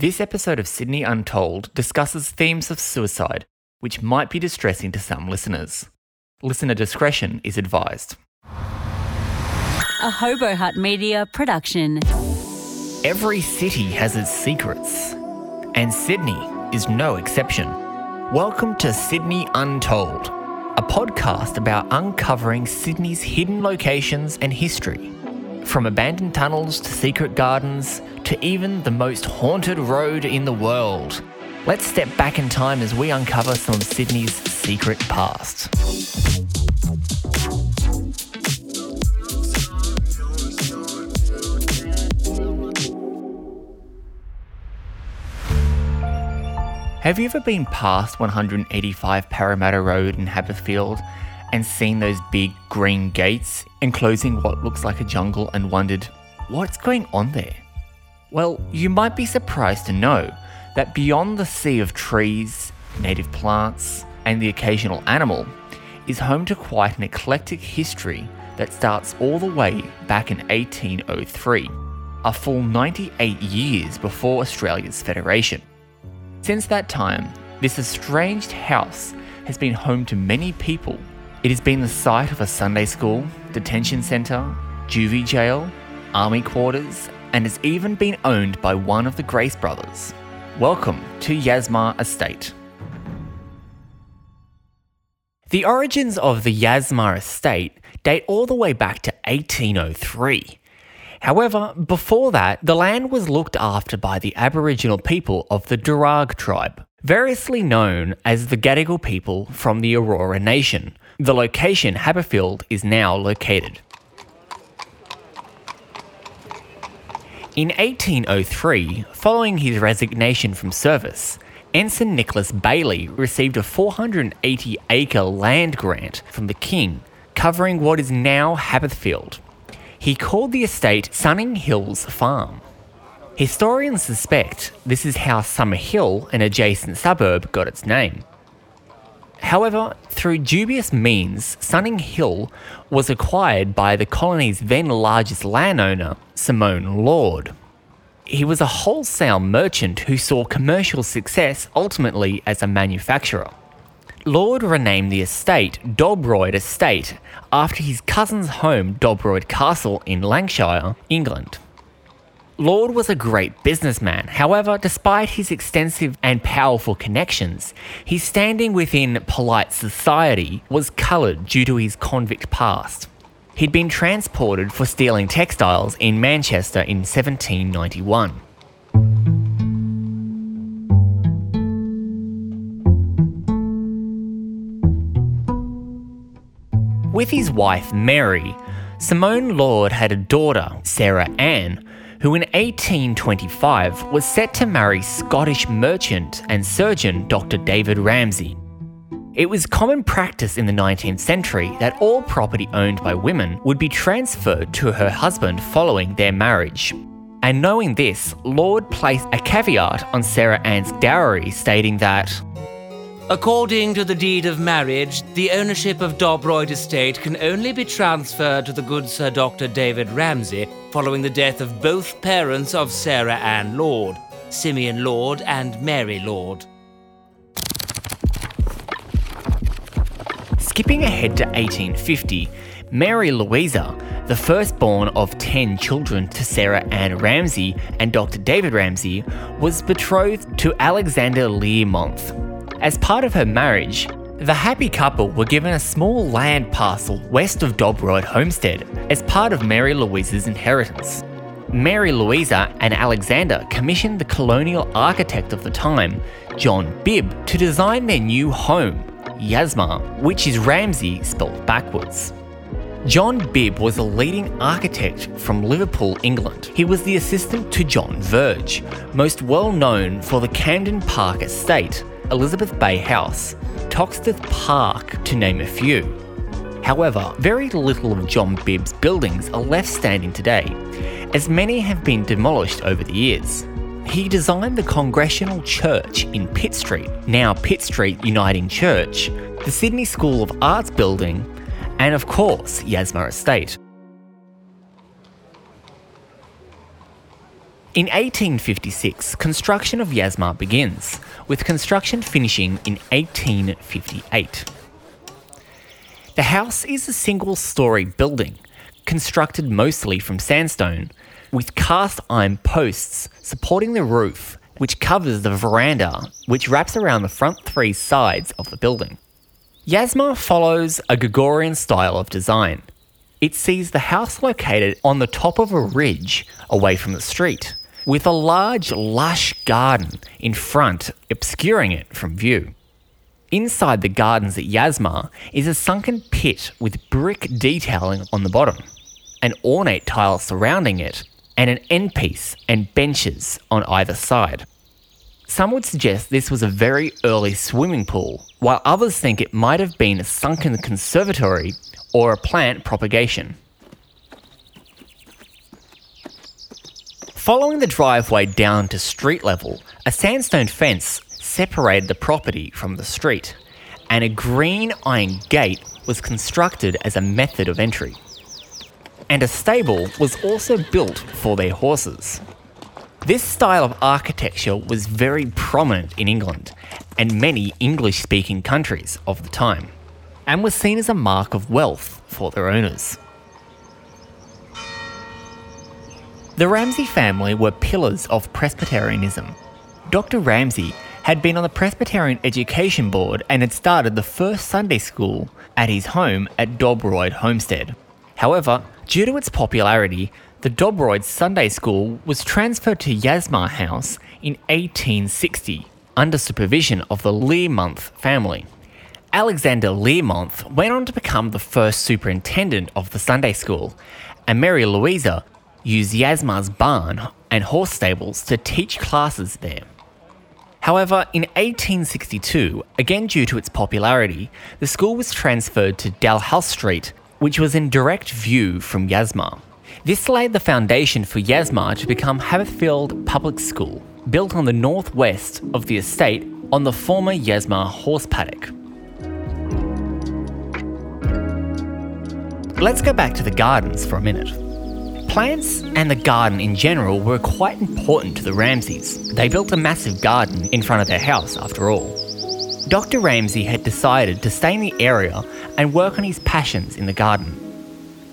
This episode of Sydney Untold discusses themes of suicide, which might be distressing to some listeners. Listener discretion is advised. A Hobo Hut Media production. Every city has its secrets, and Sydney is no exception. Welcome to Sydney Untold, a podcast about uncovering Sydney's hidden locations and history. From abandoned tunnels to secret gardens to even the most haunted road in the world. Let's step back in time as we uncover some of Sydney's secret past. Have you ever been past 185 Parramatta Road in Haberfield and seen those big green gates enclosing what looks like a jungle and wondered, what's going on there? Well, you might be surprised to know that beyond the sea of trees, native plants, and the occasional animal is home to quite an eclectic history that starts all the way back in 1803, a full 98 years before Australia's federation. Since that time, this estranged house has been home to many people. It has been the site of a Sunday school, detention centre, juvie jail, army quarters, and has even been owned by one of the Grace brothers. Welcome to Yasmar Estate. The origins of the Yasmar Estate date all the way back to 1803. However, before that, the land was looked after by the Aboriginal people of the Darug tribe, variously known as the Gadigal people from the Eora Nation. The location Haberfield is now located. In 1803, following his resignation from service, Ensign Nicholas Bayly received a 480 acre land grant from the King, covering what is now Haberfield. He called the estate Sunning Hills Farm. Historians suspect this is how Summer Hill, an adjacent suburb, got its name. However, through dubious means, Sunning Hill was acquired by the colony's then largest landowner, Simeon Lord. He was a wholesale merchant who saw commercial success ultimately as a manufacturer. Lord renamed the estate Dobroyd Estate after his cousin's home, Dobroyd Castle in Lancashire, England. Lord was a great businessman. However, despite his extensive and powerful connections, his standing within polite society was coloured due to his convict past. He'd been transported for stealing textiles in Manchester in 1791. With his wife Mary, Simeon Lord had a daughter, Sarah Ann, who in 1825 was set to marry Scottish merchant and surgeon Dr. David Ramsay. It was common practice in the 19th century that all property owned by women would be transferred to her husband following their marriage. And knowing this, Lord placed a caveat on Sarah Ann's dowry stating that According to the deed of marriage, the ownership of Dobroyd Estate can only be transferred to the good Sir Dr. David Ramsay following the death of both parents of Sarah Ann Lord, Simeon Lord and Mary Lord. Skipping ahead to 1850, Mary Louisa, the firstborn of 10 children to Sarah Ann Ramsay and Dr. David Ramsay, was betrothed to Alexander Learmonth. As part of her marriage, the happy couple were given a small land parcel west of Dobroyd Homestead as part of Mary Louisa's inheritance. Mary Louisa and Alexander commissioned the colonial architect of the time, John Bibb, to design their new home, Yasmar, which is Ramsay spelled backwards. John Bibb was a leading architect from Liverpool, England. He was the assistant to John Verge, most well known for the Camden Park estate, Elizabeth Bay House, Toxteth Park, to name a few. However, very little of John Bibb's buildings are left standing today, as many have been demolished over the years. He designed the Congregational Church in Pitt Street, now Pitt Street Uniting Church, the Sydney School of Arts building, and of course, Yasmar Estate. In 1856, construction of Yasmar begins, with construction finishing in 1858. The house is a single story building, constructed mostly from sandstone, with cast iron posts supporting the roof, which covers the veranda, which wraps around the front three sides of the building. Yasmar follows a Gregorian style of design. It sees the house located on the top of a ridge away from the street, with a large, lush garden in front obscuring it from view. Inside the gardens at Yasmar is a sunken pit with brick detailing on the bottom, an ornate tile surrounding it, and an end piece and benches on either side. Some would suggest this was a very early swimming pool, while others think it might have been a sunken conservatory or a plant propagation. Following the driveway down to street level, a sandstone fence separated the property from the street, and a green iron gate was constructed as a method of entry. And a stable was also built for their horses. This style of architecture was very prominent in England and many English speaking countries of the time, and was seen as a mark of wealth for their owners. The Ramsay family were pillars of Presbyterianism. Dr. Ramsay had been on the Presbyterian Education Board and had started the first Sunday school at his home at Dobroyd Homestead. However, due to its popularity, the Dobroyd Sunday School was transferred to Yasmar House in 1860 under supervision of the Learmonth family. Alexander Learmonth went on to become the first superintendent of the Sunday school, and Mary Louisa used Yasmar's barn and horse stables to teach classes there. However, in 1862, again due to its popularity, the school was transferred to Dalhousie Street, which was in direct view from Yasmar. This laid the foundation for Yasmar to become Haberfield Public School, built on the northwest of the estate on the former Yasmar horse paddock. Let's go back to the gardens for a minute. Plants and the garden in general were quite important to the Ramsays. They built a massive garden in front of their house, after all. Dr. Ramsay had decided to stay in the area and work on his passions in the garden.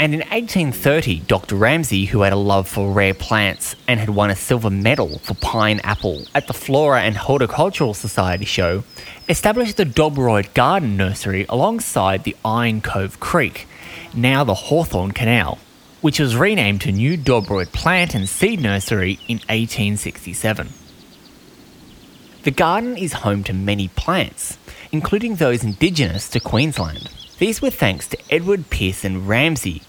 And in 1830, Dr. Ramsay, who had a love for rare plants and had won a silver medal for pineapple at the Flora and Horticultural Society show, established the Dobroyd Garden Nursery alongside the Iron Cove Creek, now the Hawthorne Canal, which was renamed to New Dobroyd Plant and Seed Nursery in 1867. The garden is home to many plants, including those indigenous to Queensland. These were thanks to Edward Pearson Ramsay,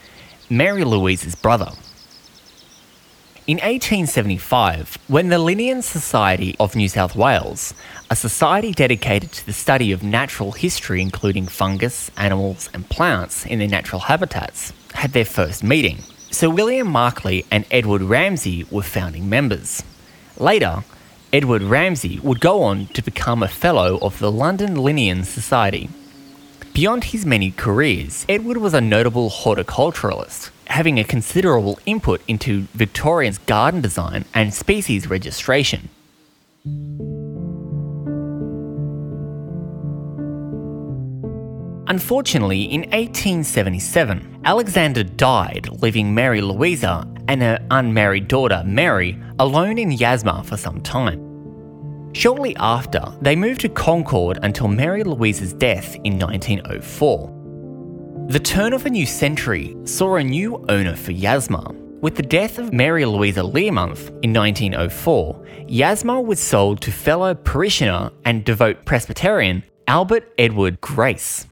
Mary Louise's brother. In 1875, when the Linnean Society of New South Wales, a society dedicated to the study of natural history including fungus, animals, and plants in their natural habitats, had their first meeting, Sir William Macleay and Edward Ramsay were founding members. Later, Edward Ramsay would go on to become a Fellow of the London Linnean Society. Beyond his many careers, Edward was a notable horticulturalist, having a considerable input into Victorian's garden design and species registration. Unfortunately, in 1877, Alexander died, leaving Mary Louisa and her unmarried daughter Mary alone in Yasmar for some time. Shortly after, they moved to Concord until Mary Louisa's death in 1904. The turn of a new century saw a new owner for Yasmar. With the death of Mary Louisa Learmonth in 1904, Yasmar was sold to fellow parishioner and devout Presbyterian Albert Edward Grace.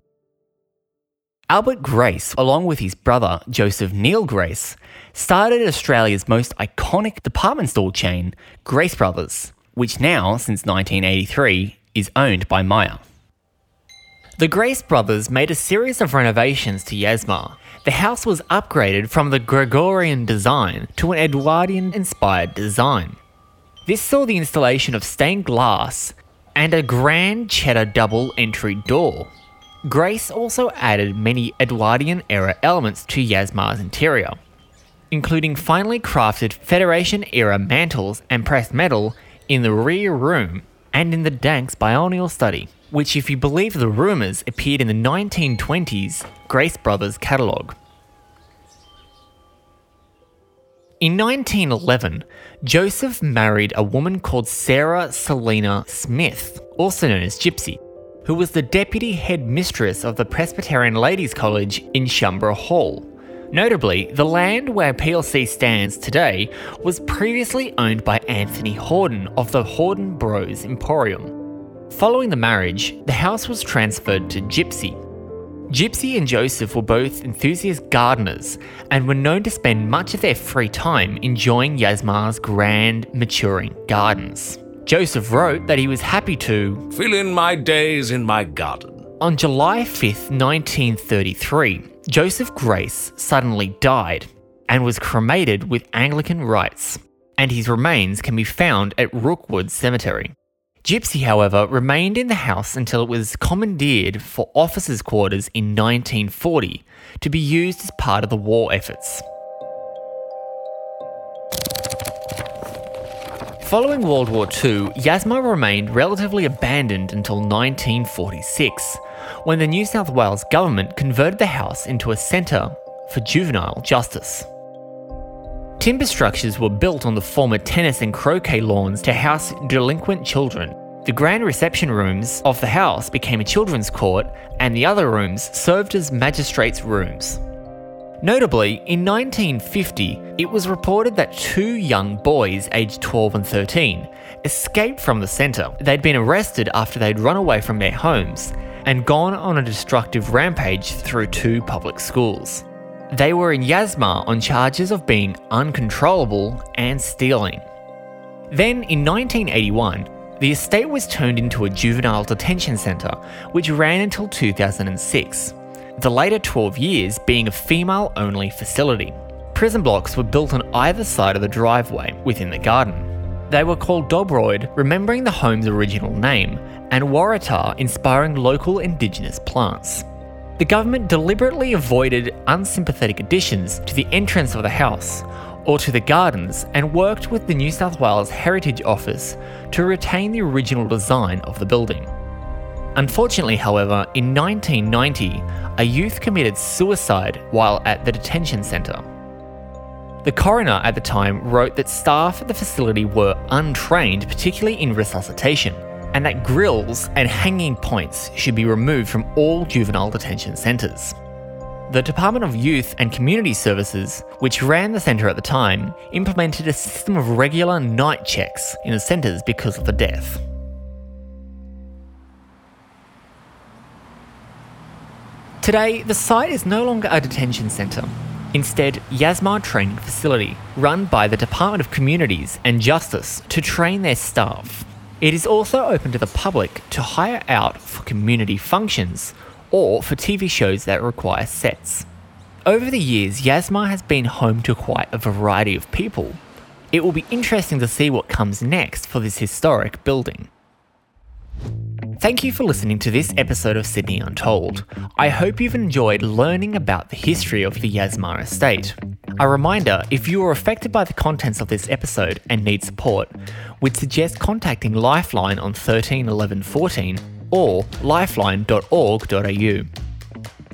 Albert Grace, along with his brother Joseph Neil Grace, started Australia's most iconic department store chain, Grace Brothers, which now, since 1983, is owned by Myer. The Grace brothers made a series of renovations to Yasmar. The house was upgraded from the Gregorian design to an Edwardian inspired design. This saw the installation of stained glass and a grand cheddar double entry door. Grace also added many Edwardian era elements to Yasmar's interior. including finely crafted Federation era mantles and pressed metal in the rear room and in the Danks bionial study, which, if you believe the rumours, appeared in the 1920s Grace Brothers catalogue. In 1911, Joseph married a woman called Sarah Selina Smith, also known as Gypsy, who was the deputy head mistress of the Presbyterian Ladies' College in Shubra Hall. Notably, the land where PLC stands today was previously owned by Anthony Hordern of the Hordern Bros Emporium. Following the marriage, the house was transferred to Gypsy. Gypsy and Joseph were both enthusiast gardeners and were known to spend much of their free time enjoying Yasmar's grand, maturing gardens. Joseph wrote that he was happy to fill in my days in my garden. On July 5th, 1933, Joseph Grace suddenly died and was cremated with Anglican rites, and his remains can be found at Rookwood Cemetery. Gypsy, however, remained in the house until it was commandeered for officers' quarters in 1940 to be used as part of the war efforts. Following World War II, Yasmar remained relatively abandoned until 1946, when the New South Wales government converted the house into a centre for juvenile justice. Timber structures were built on the former tennis and croquet lawns to house delinquent children. The grand reception rooms of the house became a children's court, and the other rooms served as magistrates' rooms. Notably, in 1950, it was reported that two young boys aged 12 and 13 escaped from the centre. They'd been arrested after they'd run away from their homes and gone on a destructive rampage through two public schools. They were in Yasmar on charges of being uncontrollable and stealing. Then, in 1981, the estate was turned into a juvenile detention centre, which ran until 2006 the later 12 years being a female only facility. Prison blocks were built on either side of the driveway within the garden. They were called Dobroyd, remembering the home's original name, and Waratah, inspiring local indigenous plants. The government deliberately avoided unsympathetic additions to the entrance of the house or to the gardens and worked with the New South Wales Heritage Office to retain the original design of the building. Unfortunately, however, in 1990, a youth committed suicide while at the detention centre. The coroner at the time wrote that staff at the facility were untrained, particularly in resuscitation, and that grills and hanging points should be removed from all juvenile detention centres. The Department of Youth and Community Services, which ran the centre at the time, implemented a system of regular night checks in the centres because of the death. Today, the site is no longer a detention centre. Instead, Yasmar Training Facility, run by the Department of Communities and Justice to train their staff. It is also open to the public to hire out for community functions or for TV shows that require sets. Over the years, Yasmar has been home to quite a variety of people. It will be interesting to see what comes next for this historic building. Thank you for listening to this episode of Sydney Untold. I hope you've enjoyed learning about the history of the Yasmar estate. A reminder if you are affected by the contents of this episode and need support, we'd suggest contacting Lifeline on 13 11 14 or lifeline.org.au.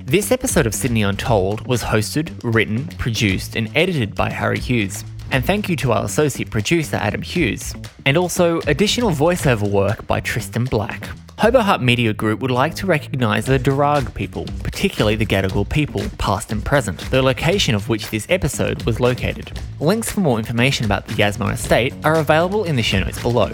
This episode of Sydney Untold was hosted, written, produced, and edited by Harry Hughes. And thank you to our associate producer, Adam Hughes, and also additional voiceover work by Tristan Black. Hobo Hut Media Group would like to recognise the Darug people, particularly the Gadigal people, past and present, the location of which this episode was located. Links for more information about the Yasmar estate are available in the show notes below.